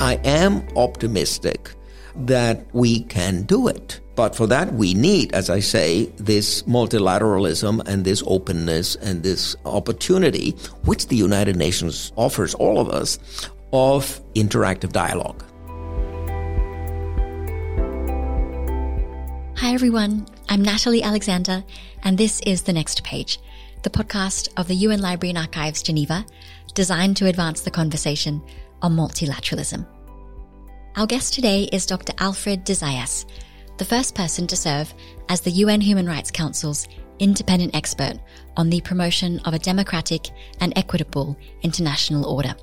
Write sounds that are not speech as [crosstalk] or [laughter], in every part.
I am optimistic that we can do it. But for that, we need, as I say, this multilateralism and this openness and this opportunity, which the United Nations offers all of us, of interactive dialogue. Hi, everyone. I'm Natalie Alexander, and this is The Next Page, the podcast of the UN Library and Archives Geneva, designed to advance the conversation on multilateralism. Our guest today is Dr. Alfred de Zayas, the first person to serve as the UN Human Rights Council's independent expert on the promotion of a democratic and equitable international order.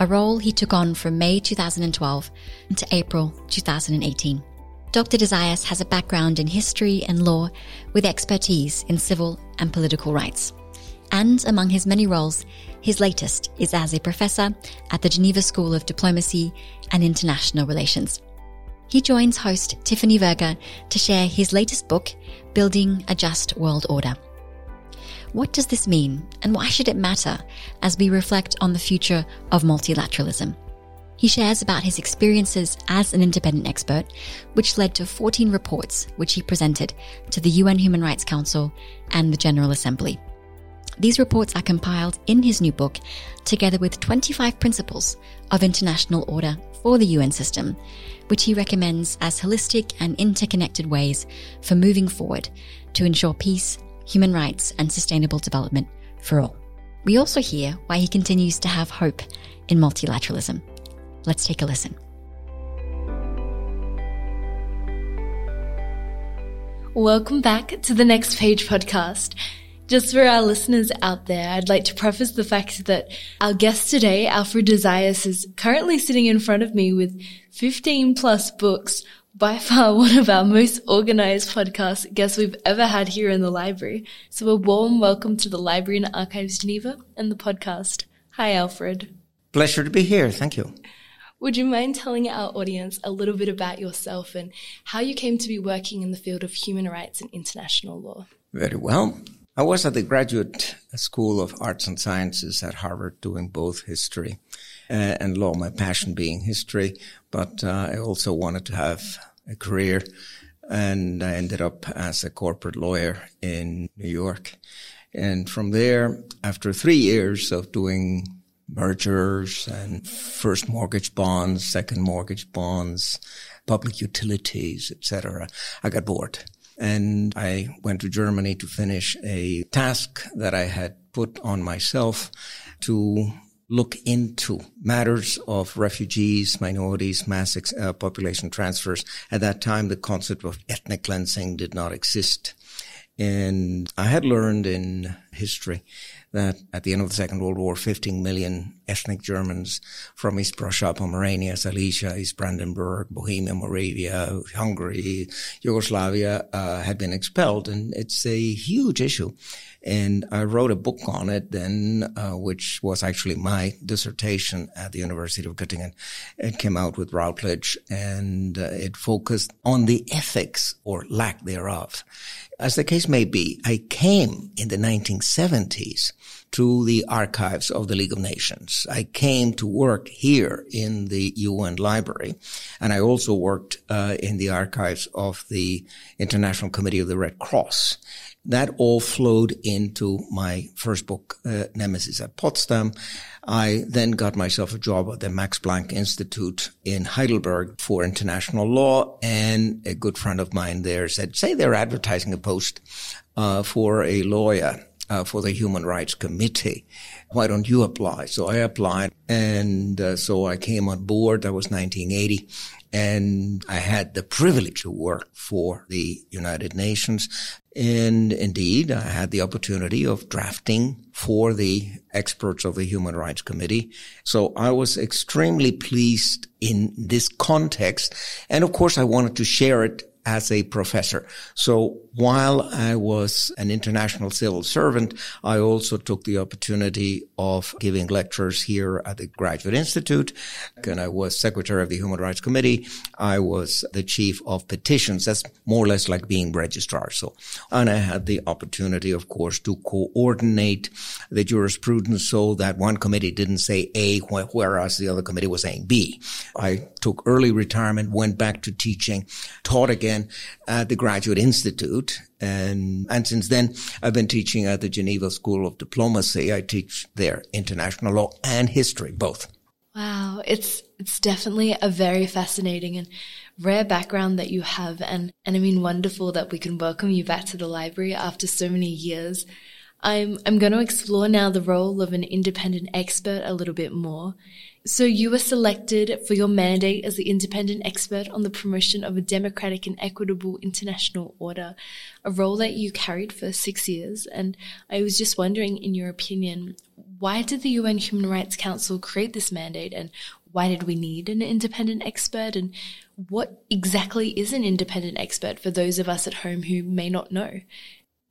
A role he took on from May 2012 to April 2018. Dr. de Zayas has a background in history and law with expertise in civil and political rights. And among his many roles, his latest is as a professor at the Geneva School of Diplomacy and International Relations. He joins host Tiffany Verga to share his latest book, Building a Just World Order. What does this mean, and why should it matter as we reflect on the future of multilateralism? He shares about his experiences as an independent expert, which led to 14 reports which he presented to the UN Human Rights Council and the General Assembly. These reports are compiled in his new book, together with 25 principles of international order for the UN system, which he recommends as holistic and interconnected ways for moving forward to ensure peace, human rights, and sustainable development for all. We also hear why he continues to have hope in multilateralism. Let's take a listen. Welcome back to the Next Page podcast. Just for our listeners out there, I'd like to preface the fact that our guest today, Alfred de Zayas, is currently sitting in front of me with 15 plus books, by far [laughs] one of our most organized podcast guests we've ever had here in the library. So a warm welcome to the Library and Archives Geneva and the podcast. Hi, Alfred. Pleasure to be here. Thank you. Would you mind telling our audience a little bit about yourself and how you came to be working in the field of human rights and international law? Very well. I was at the Graduate School of Arts and Sciences at Harvard doing both history uh, and law, my passion being history, but uh, I also wanted to have a career and I ended up as a corporate lawyer in New York. And from there, after three years of doing mergers and first mortgage bonds, second mortgage bonds, public utilities, etc., I got bored and I went to Germany to finish a task that I had put on myself to look into matters of refugees, minorities, mass ex- uh, population transfers. At that time, the concept of ethnic cleansing did not exist. And I had learned in history that at the end of the Second World War, 15 million ethnic Germans from East Prussia, Pomerania, Silesia, East Brandenburg, Bohemia, Moravia, Hungary, Yugoslavia uh, had been expelled. And it's a huge issue. And I wrote a book on it then, uh, which was actually my dissertation at the University of Göttingen. It came out with Routledge and uh, it focused on the ethics or lack thereof. As the case may be, I came in the 1970s to the archives of the League of Nations. I came to work here in the UN library, and I also worked uh, in the archives of the International Committee of the Red Cross. That all flowed into my first book, uh, Nemesis at Potsdam. I then got myself a job at the Max Planck Institute in Heidelberg for international law. And a good friend of mine there said, say they're advertising a post uh, for a lawyer uh, for the Human Rights Committee. Why don't you apply? So I applied. And uh, so I came on board. That was 1980. And I had the privilege to work for the United Nations. And indeed, I had the opportunity of drafting for the experts of the Human Rights Committee. So I was extremely pleased in this context. And of course, I wanted to share it as a professor. So while I was an international civil servant, I also took the opportunity of giving lectures here at the Graduate Institute. And I was secretary of the Human Rights Committee. I was the chief of petitions. That's more or less like being registrar. So, and I had the opportunity, of course, to coordinate the jurisprudence so that one committee didn't say A, whereas the other committee was saying B. I took early retirement, went back to teaching, taught again at the Graduate Institute. And, and since then, I've been teaching at the Geneva School of Diplomacy. I teach there international law and history, both. Wow. It's, it's definitely a very fascinating and rare background that you have. And, and I mean, wonderful that we can welcome you back to the library after so many years. I'm, I'm going to explore now the role of an independent expert a little bit more. So you were selected for your mandate as the independent expert on the promotion of a democratic and equitable international order, a role that you carried for six years. And I was just wondering, in your opinion, why did the UN Human Rights Council create this mandate and why did we need an independent expert and what exactly is an independent expert for those of us at home who may not know?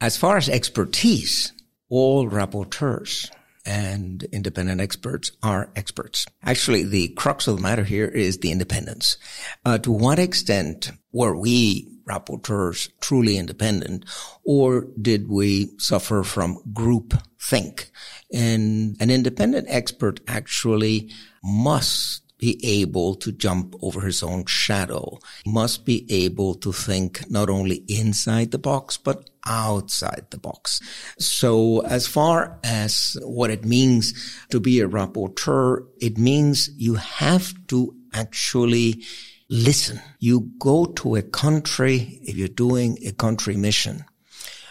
As far as expertise, all rapporteurs and independent experts are experts. Actually, the crux of the matter here is the independence. Uh, to what extent were we rapporteurs truly independent or did we suffer from group think? And an independent expert actually must be able to jump over his own shadow, must be able to think not only inside the box, but outside the box. So as far as what it means to be a rapporteur, it means you have to actually listen. You go to a country, if you're doing a country mission,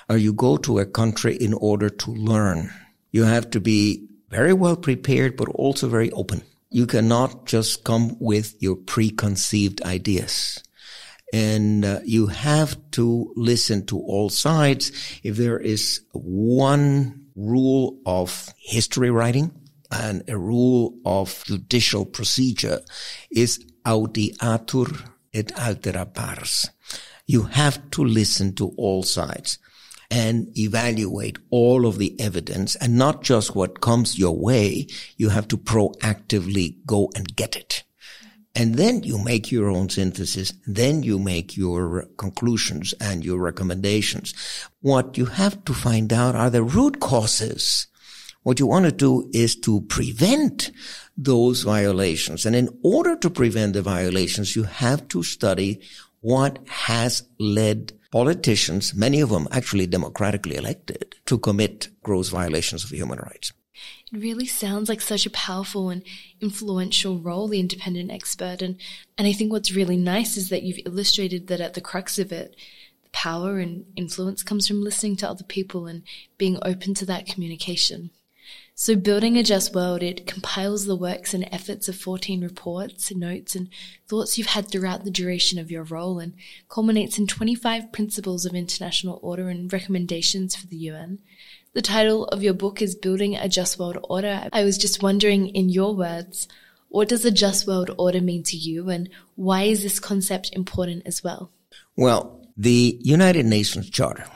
or you go to a country in order to learn. You have to be very well prepared, but also very open. You cannot just come with your preconceived ideas. And uh, you have to listen to all sides. If there is one rule of history writing and a rule of judicial procedure is audiatur et altera pars. You have to listen to all sides and evaluate all of the evidence and not just what comes your way. You have to proactively go and get it. And then you make your own synthesis. Then you make your conclusions and your recommendations. What you have to find out are the root causes. What you want to do is to prevent those violations. And in order to prevent the violations, you have to study what has led politicians, many of them actually democratically elected, to commit gross violations of human rights. It really sounds like such a powerful and influential role, the independent expert. And, and I think what's really nice is that you've illustrated that at the crux of it, the power and influence comes from listening to other people and being open to that communication. So building a just world, it compiles the works and efforts of 14 reports, notes, and thoughts you've had throughout the duration of your role and culminates in 25 principles of international order and recommendations for the UN. The title of your book is Building a Just World Order. I was just wondering, in your words, what does a just world order mean to you and why is this concept important as well? Well, the United Nations Charter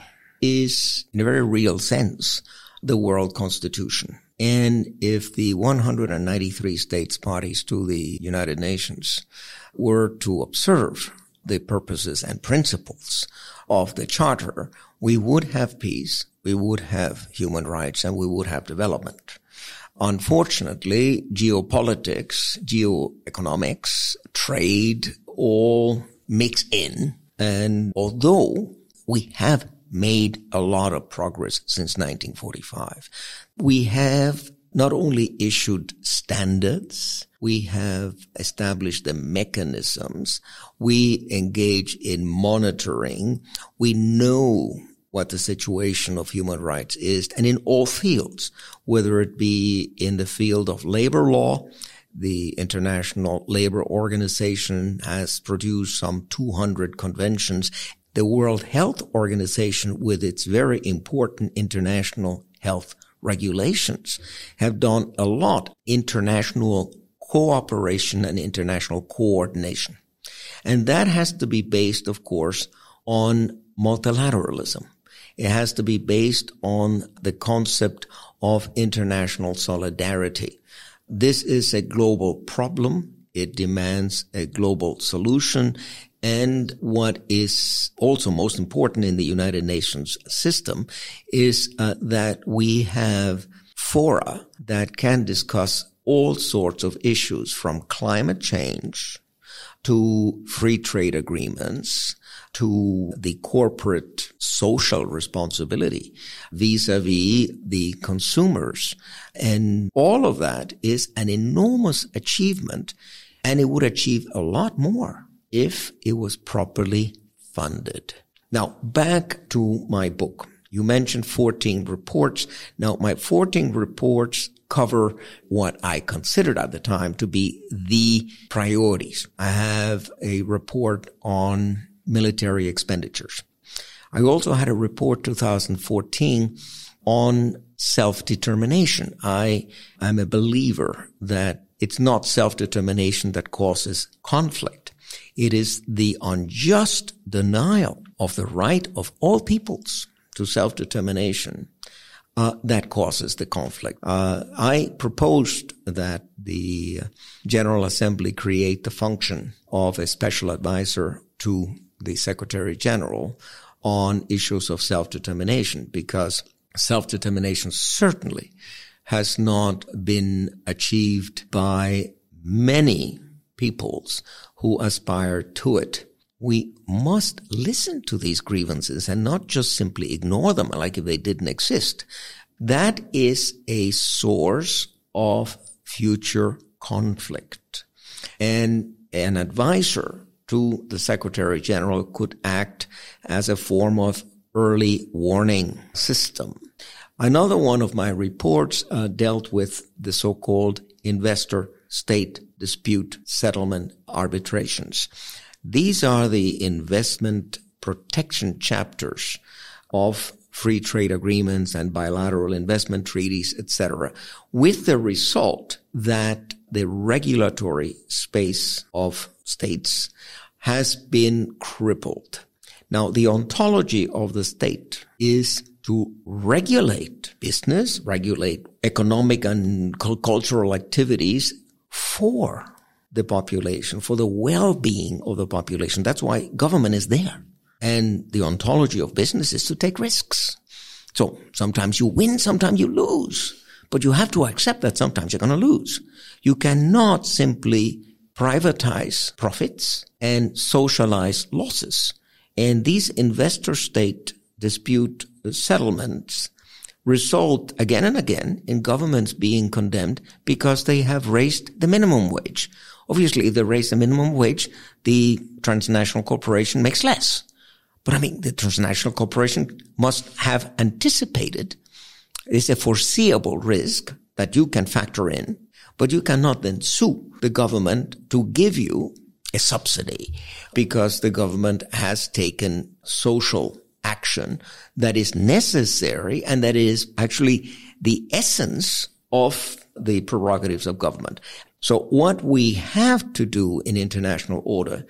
is, in a very real sense, the world constitution. And if the 193 states parties to the United Nations were to observe the purposes and principles of the charter, we would have peace, we would have human rights, and we would have development. Unfortunately, geopolitics, geoeconomics, trade all mix in. And although we have made a lot of progress since 1945. We have not only issued standards, we have established the mechanisms, we engage in monitoring, we know what the situation of human rights is, and in all fields, whether it be in the field of labor law, the International Labor Organization has produced some 200 conventions the World Health Organization, with its very important international health regulations, have done a lot international cooperation and international coordination. And that has to be based, of course, on multilateralism. It has to be based on the concept of international solidarity. This is a global problem. It demands a global solution. And what is also most important in the United Nations system is uh, that we have fora that can discuss all sorts of issues from climate change to free trade agreements to the corporate social responsibility vis-a-vis the consumers. And all of that is an enormous achievement and it would achieve a lot more if it was properly funded. Now back to my book. You mentioned 14 reports. Now my 14 reports cover what I considered at the time to be the priorities. I have a report on military expenditures. I also had a report 2014 on self-determination. I am a believer that it's not self-determination that causes conflict. It is the unjust denial of the right of all peoples to self-determination uh, that causes the conflict. Uh, I proposed that the General Assembly create the function of a special advisor to the Secretary General on issues of self-determination because self-determination certainly has not been achieved by many peoples who aspire to it we must listen to these grievances and not just simply ignore them like if they didn't exist. That is a source of future conflict. And an advisor to the Secretary General could act as a form of early warning system. Another one of my reports uh, dealt with the so-called investor state dispute settlement arbitrations. These are the investment protection chapters of free trade agreements and bilateral investment treaties, etc., with the result that the regulatory space of states has been crippled. Now, the ontology of the state is to regulate business, regulate economic and cultural activities for the population, for the well-being of the population. That's why government is there. And the ontology of business is to take risks. So sometimes you win, sometimes you lose. But you have to accept that sometimes you're going to lose. You cannot simply privatize profits and socialize losses. And these investor state dispute settlements result again and again in governments being condemned because they have raised the minimum wage Obviously, if they raise the minimum wage, the transnational corporation makes less. But I mean, the transnational corporation must have anticipated it's a foreseeable risk that you can factor in, but you cannot then sue the government to give you a subsidy because the government has taken social action that is necessary and that is actually the essence of the prerogatives of government. So what we have to do in international order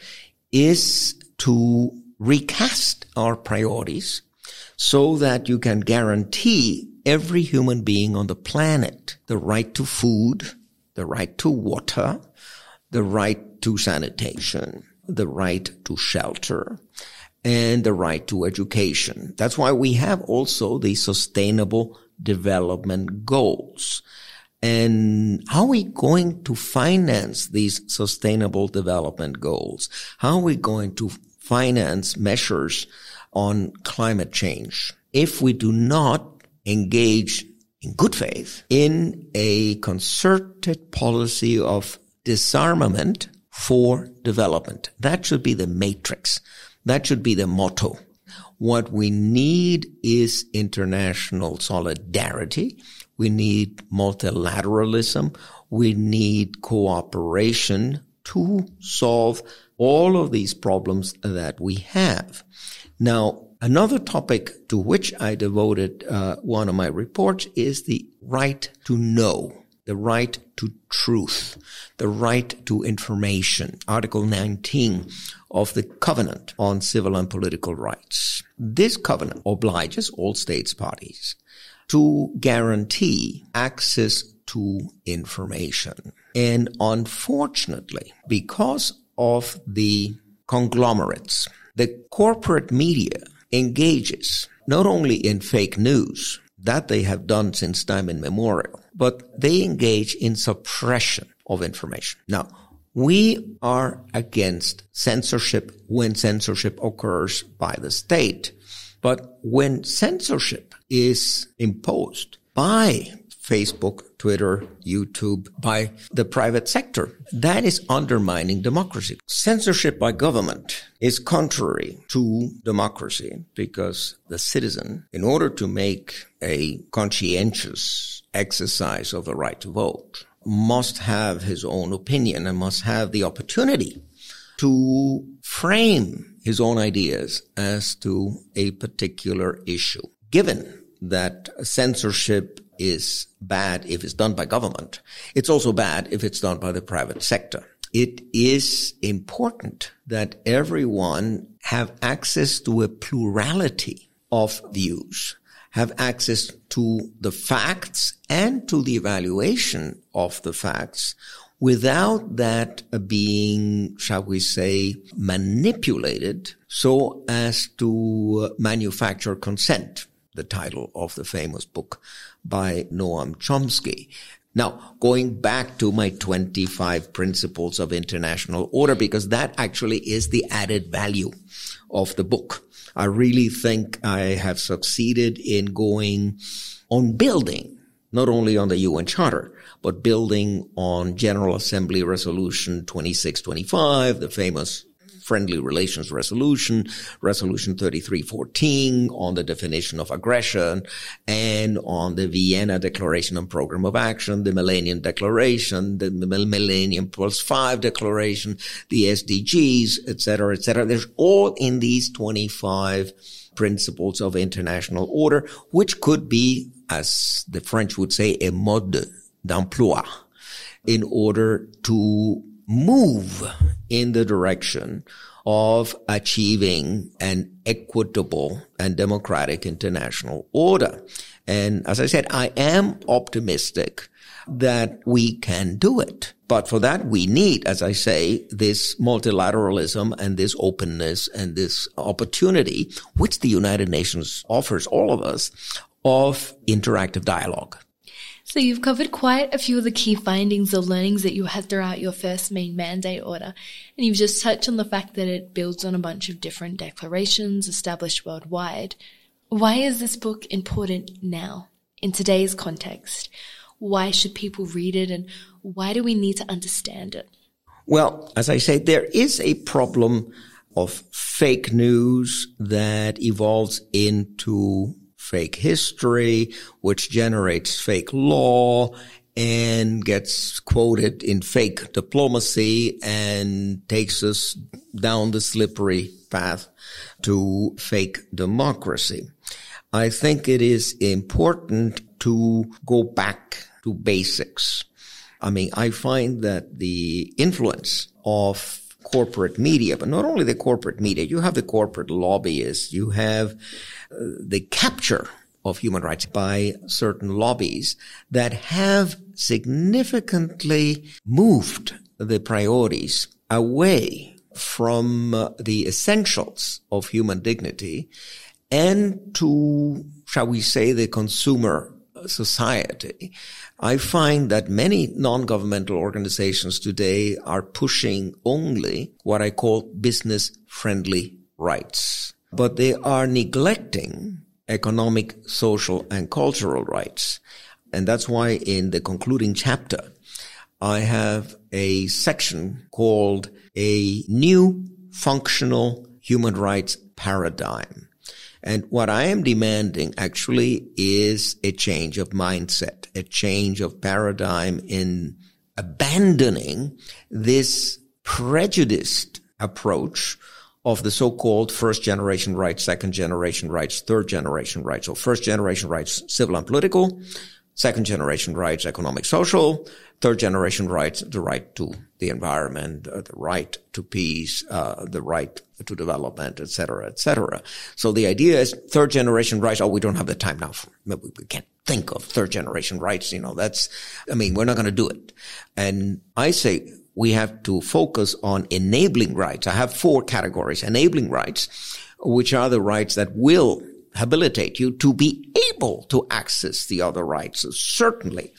is to recast our priorities so that you can guarantee every human being on the planet the right to food, the right to water, the right to sanitation, the right to shelter, and the right to education. That's why we have also the sustainable development goals. And how are we going to finance these sustainable development goals? How are we going to finance measures on climate change if we do not engage in good faith in a concerted policy of disarmament for development? That should be the matrix. That should be the motto. What we need is international solidarity. We need multilateralism. We need cooperation to solve all of these problems that we have. Now, another topic to which I devoted uh, one of my reports is the right to know. the right to truth, the right to information, Article 19 of the Covenant on Civil and Political Rights. This covenant obliges all states parties to guarantee access to information. And unfortunately, because of the conglomerates, the corporate media engages not only in fake news, that they have done since time immemorial, but they engage in suppression of information. Now, we are against censorship when censorship occurs by the state. But when censorship is imposed by Facebook, Twitter, YouTube, by the private sector. That is undermining democracy. Censorship by government is contrary to democracy because the citizen, in order to make a conscientious exercise of the right to vote, must have his own opinion and must have the opportunity to frame his own ideas as to a particular issue. Given that censorship is bad if it's done by government. It's also bad if it's done by the private sector. It is important that everyone have access to a plurality of views, have access to the facts and to the evaluation of the facts without that being, shall we say, manipulated so as to manufacture consent the title of the famous book by Noam Chomsky. Now, going back to my 25 principles of international order, because that actually is the added value of the book. I really think I have succeeded in going on building, not only on the UN Charter, but building on General Assembly Resolution 2625, the famous Friendly Relations Resolution, Resolution 3314 on the definition of aggression, and on the Vienna Declaration and Program of Action, the Millennium Declaration, the Millennium Plus Five Declaration, the SDGs, etc., etc. There's all in these 25 principles of international order, which could be, as the French would say, a mode d'emploi in order to move in the direction of achieving an equitable and democratic international order. And as I said, I am optimistic that we can do it. But for that, we need, as I say, this multilateralism and this openness and this opportunity, which the United Nations offers all of us, of interactive dialogue. So you've covered quite a few of the key findings or learnings that you had throughout your first main mandate order. And you've just touched on the fact that it builds on a bunch of different declarations established worldwide. Why is this book important now, in today's context? Why should people read it and why do we need to understand it? Well, as I say, there is a problem of fake news that evolves into fake history, which generates fake law and gets quoted in fake diplomacy and takes us down the slippery path to fake democracy. I think it is important to go back to basics. I mean, I find that the influence of corporate media, but not only the corporate media, you have the corporate lobbyists, you have uh, the capture of human rights by certain lobbies that have significantly moved the priorities away from uh, the essentials of human dignity and to, shall we say, the consumer society. I find that many non-governmental organizations today are pushing only what I call business friendly rights, but they are neglecting economic, social, and cultural rights. And that's why in the concluding chapter, I have a section called a new functional human rights paradigm. And what I am demanding actually is a change of mindset, a change of paradigm in abandoning this prejudiced approach of the so-called first generation rights, second generation rights, third generation rights. So first generation rights, civil and political, Second generation rights, economic, social. Third generation rights, the right to the environment, uh, the right to peace, uh, the right to development, et cetera, et cetera. So the idea is third generation rights. Oh, we don't have the time now. For, we can't think of third generation rights. You know, that's, I mean, we're not going to do it. And I say we have to focus on enabling rights. I have four categories. Enabling rights, which are the rights that will habilitate you to be able to access the other rights. So certainly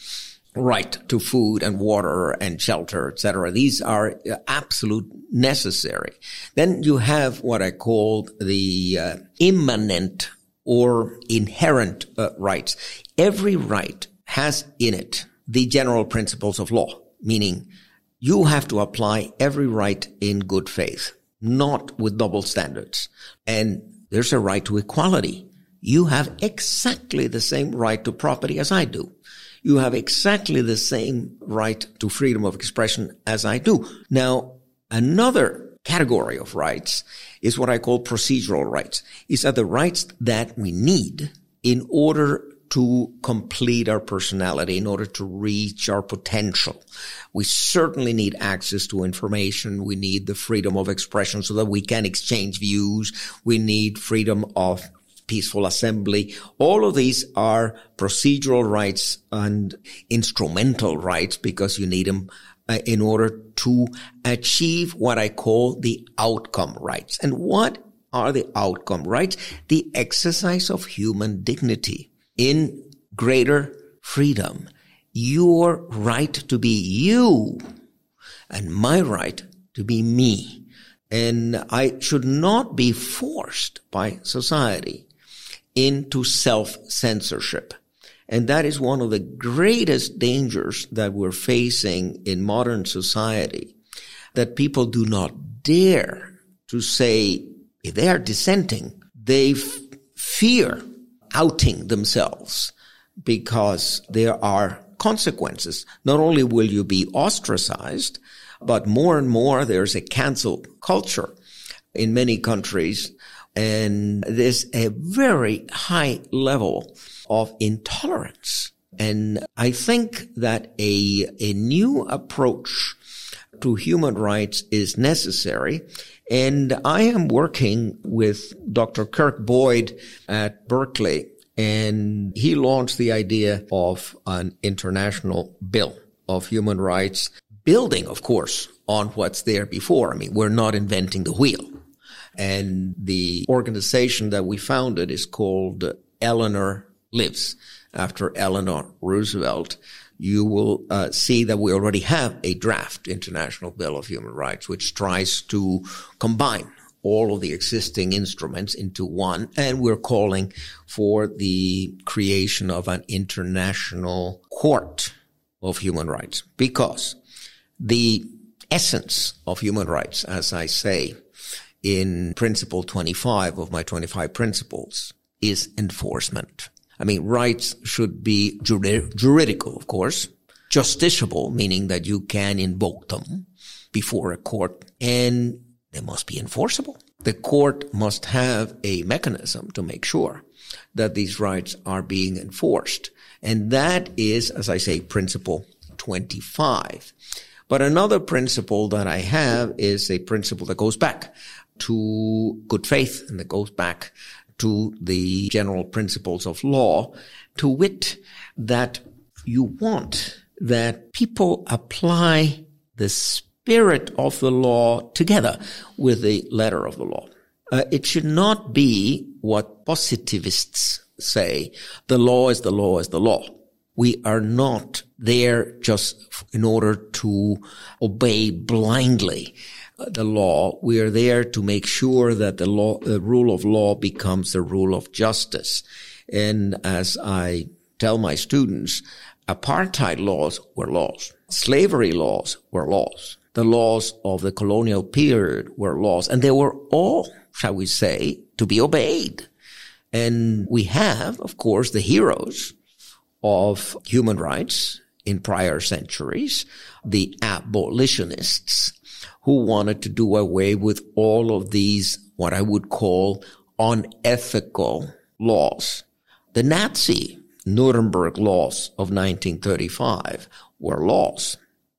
right to food and water and shelter, etc. These are absolute necessary. Then you have what I call the uh, immanent or inherent uh, rights. Every right has in it the general principles of law, meaning you have to apply every right in good faith, not with double standards. And there's a right to equality. You have exactly the same right to property as I do. You have exactly the same right to freedom of expression as I do. Now, another category of rights is what I call procedural rights. These are the rights that we need in order to complete our personality, in order to reach our potential. We certainly need access to information. We need the freedom of expression so that we can exchange views. We need freedom of peaceful assembly. All of these are procedural rights and instrumental rights because you need them uh, in order to achieve what I call the outcome rights. And what are the outcome rights? The exercise of human dignity in greater freedom. Your right to be you and my right to be me. And I should not be forced by society into self-censorship. And that is one of the greatest dangers that we're facing in modern society, that people do not dare to say, if they are dissenting, they f- fear outing themselves because there are consequences. Not only will you be ostracized, but more and more there's a cancel culture in many countries and there's a very high level of intolerance. And I think that a, a new approach to human rights is necessary. And I am working with Dr. Kirk Boyd at Berkeley, and he launched the idea of an international bill of human rights, building, of course, on what's there before. I mean, we're not inventing the wheel. And the organization that we founded is called Eleanor Lives after Eleanor Roosevelt. You will uh, see that we already have a draft international bill of human rights, which tries to combine all of the existing instruments into one. And we're calling for the creation of an international court of human rights because the essence of human rights, as I say, in principle 25 of my 25 principles is enforcement. I mean, rights should be juridical, of course, justiciable, meaning that you can invoke them before a court and they must be enforceable. The court must have a mechanism to make sure that these rights are being enforced. And that is, as I say, principle 25. But another principle that I have is a principle that goes back to good faith and that goes back to the general principles of law, to wit that you want that people apply the spirit of the law together with the letter of the law. Uh, it should not be what positivists say. The law is the law is the law. We are not there just in order to obey blindly the law. We are there to make sure that the law, the rule of law becomes the rule of justice. And as I tell my students, apartheid laws were laws. Slavery laws were laws. The laws of the colonial period were laws and they were all, shall we say, to be obeyed. And we have, of course, the heroes of human rights in prior centuries, the abolitionists, who wanted to do away with all of these, what I would call unethical laws. The Nazi Nuremberg laws of 1935 were laws.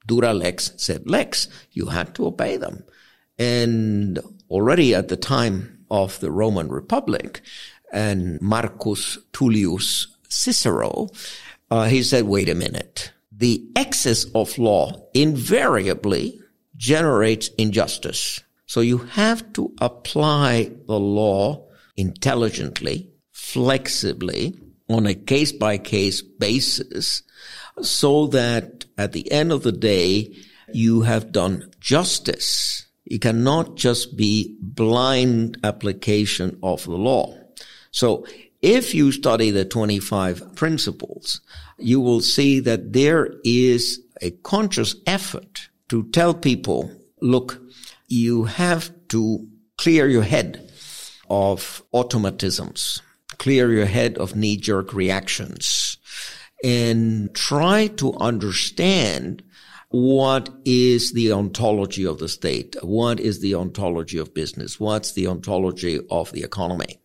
Dura lex sed lex. You had to obey them. And already at the time of the Roman Republic and Marcus Tullius Cicero, uh, he said, wait a minute. The excess of law invariably generates injustice. So you have to apply the law intelligently, flexibly, on a case by case basis, so that at the end of the day, you have done justice. It cannot just be blind application of the law. So if you study the 25 principles, you will see that there is a conscious effort to tell people, look, you have to clear your head of automatisms, clear your head of knee jerk reactions and try to understand what is the ontology of the state? What is the ontology of business? What's the ontology of the economy?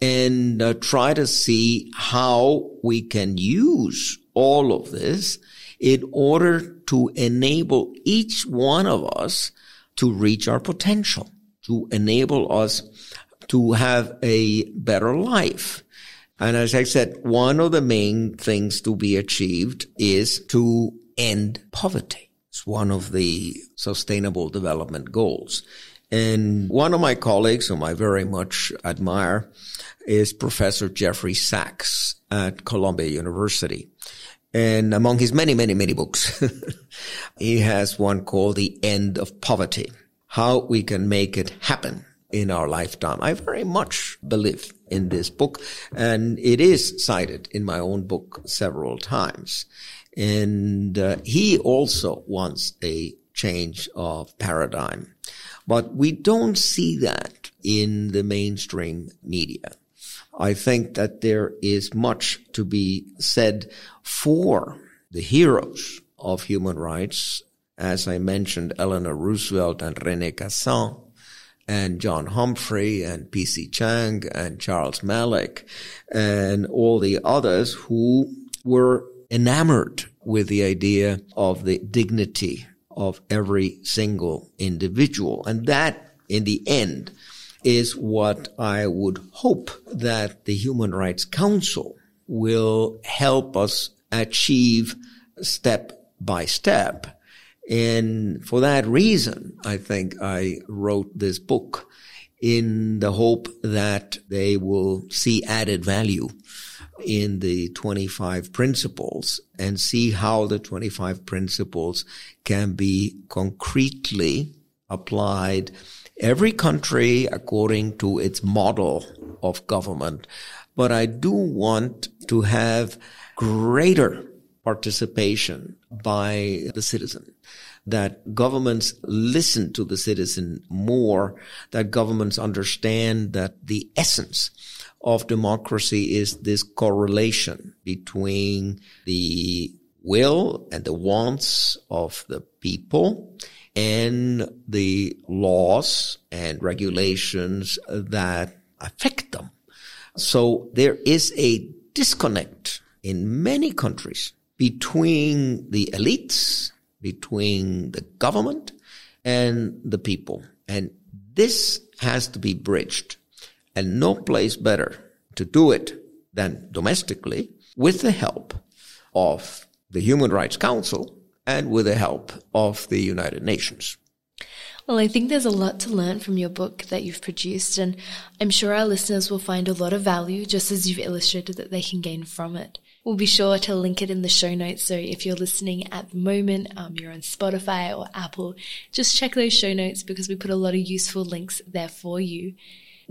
And uh, try to see how we can use all of this in order to enable each one of us to reach our potential, to enable us to have a better life. And as I said, one of the main things to be achieved is to end poverty. It's one of the sustainable development goals. And one of my colleagues whom I very much admire is Professor Jeffrey Sachs at Columbia University. And among his many, many, many books, [laughs] he has one called The End of Poverty, how we can make it happen in our lifetime. I very much believe in this book and it is cited in my own book several times. And uh, he also wants a change of paradigm. But we don't see that in the mainstream media. I think that there is much to be said for the heroes of human rights. As I mentioned, Eleanor Roosevelt and Rene Cassin and John Humphrey and P.C. Chang and Charles Malik and all the others who were enamored with the idea of the dignity of every single individual. And that in the end is what I would hope that the Human Rights Council will help us achieve step by step. And for that reason, I think I wrote this book in the hope that they will see added value in the 25 principles and see how the 25 principles can be concretely applied every country according to its model of government. But I do want to have greater participation by the citizen that governments listen to the citizen more, that governments understand that the essence of democracy is this correlation between the will and the wants of the people and the laws and regulations that affect them. So there is a disconnect in many countries between the elites, between the government and the people. And this has to be bridged and no place better to do it than domestically with the help of the Human Rights Council and with the help of the United Nations. Well, I think there's a lot to learn from your book that you've produced, and I'm sure our listeners will find a lot of value just as you've illustrated that they can gain from it. We'll be sure to link it in the show notes. So if you're listening at the moment, um, you're on Spotify or Apple, just check those show notes because we put a lot of useful links there for you.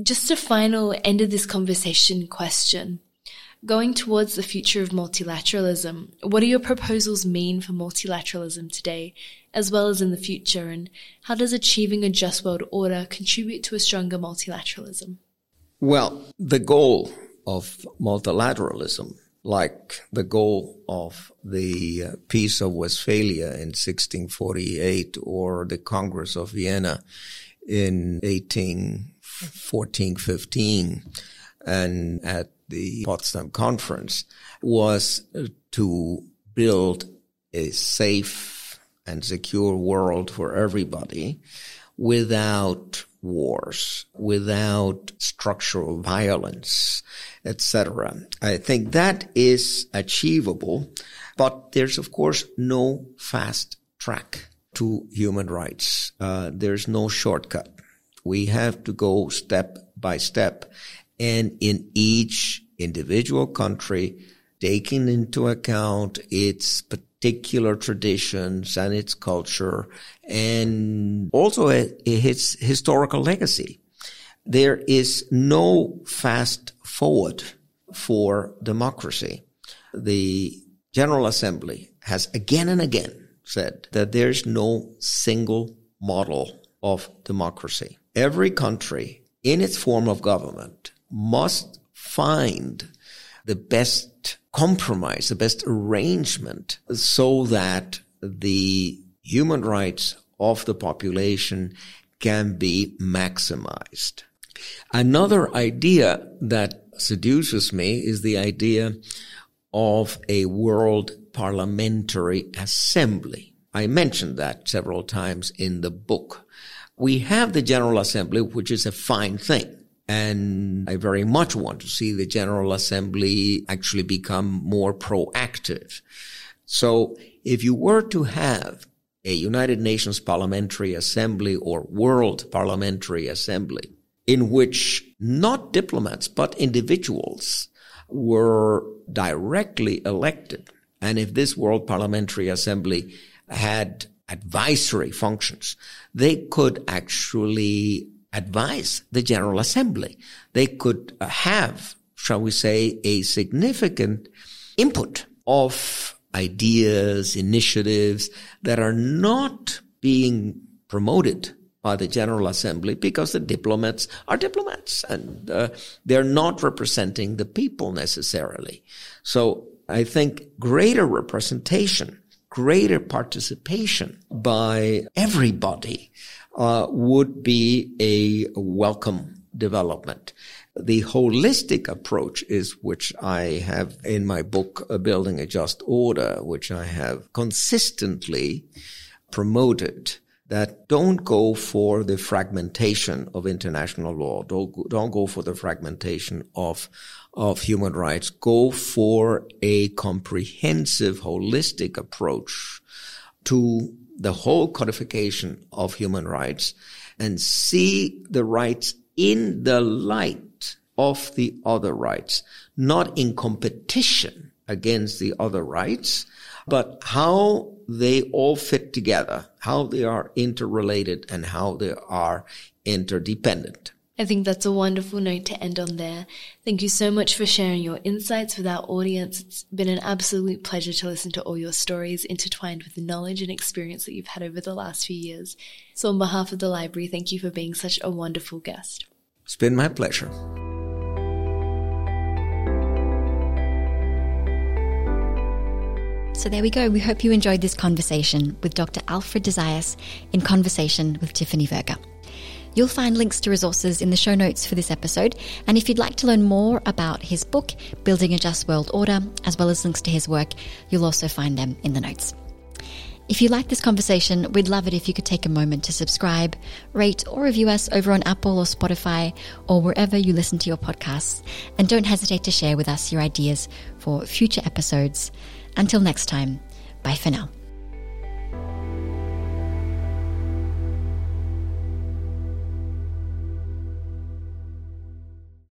Just a final end of this conversation question. Going towards the future of multilateralism, what do your proposals mean for multilateralism today, as well as in the future, and how does achieving a just world order contribute to a stronger multilateralism? Well, the goal of multilateralism, like the goal of the uh, Peace of Westphalia in 1648 or the Congress of Vienna in 1814, 15, and at the Potsdam conference was to build a safe and secure world for everybody without wars, without structural violence, etc. I think that is achievable, but there's of course no fast track to human rights. Uh, there's no shortcut. We have to go step by step, and in each individual country, taking into account its particular traditions and its culture and also its historical legacy. There is no fast forward for democracy. The General Assembly has again and again said that there's no single model of democracy. Every country in its form of government must find the best compromise, the best arrangement so that the human rights of the population can be maximized. Another idea that seduces me is the idea of a world parliamentary assembly. I mentioned that several times in the book. We have the General Assembly, which is a fine thing. And I very much want to see the General Assembly actually become more proactive. So if you were to have a United Nations Parliamentary Assembly or World Parliamentary Assembly in which not diplomats, but individuals were directly elected. And if this World Parliamentary Assembly had advisory functions, they could actually advise the General Assembly. They could have, shall we say, a significant input of ideas, initiatives that are not being promoted by the General Assembly because the diplomats are diplomats and uh, they're not representing the people necessarily. So I think greater representation, greater participation by everybody uh, would be a welcome development. The holistic approach is which I have in my book, Building a Just Order, which I have consistently promoted that don't go for the fragmentation of international law. Don't, don't go for the fragmentation of, of human rights. Go for a comprehensive, holistic approach to the whole codification of human rights and see the rights in the light of the other rights, not in competition against the other rights, but how they all fit together, how they are interrelated and how they are interdependent. I think that's a wonderful note to end on there. Thank you so much for sharing your insights with our audience. It's been an absolute pleasure to listen to all your stories intertwined with the knowledge and experience that you've had over the last few years. So, on behalf of the library, thank you for being such a wonderful guest. It's been my pleasure. So there we go. We hope you enjoyed this conversation with Dr. Alfred de Zayas in conversation with Tiffany Verga. You'll find links to resources in the show notes for this episode. And if you'd like to learn more about his book, Building a Just World Order, as well as links to his work, you'll also find them in the notes. If you like this conversation, we'd love it if you could take a moment to subscribe, rate, or review us over on Apple or Spotify or wherever you listen to your podcasts. And don't hesitate to share with us your ideas for future episodes. Until next time, bye for now.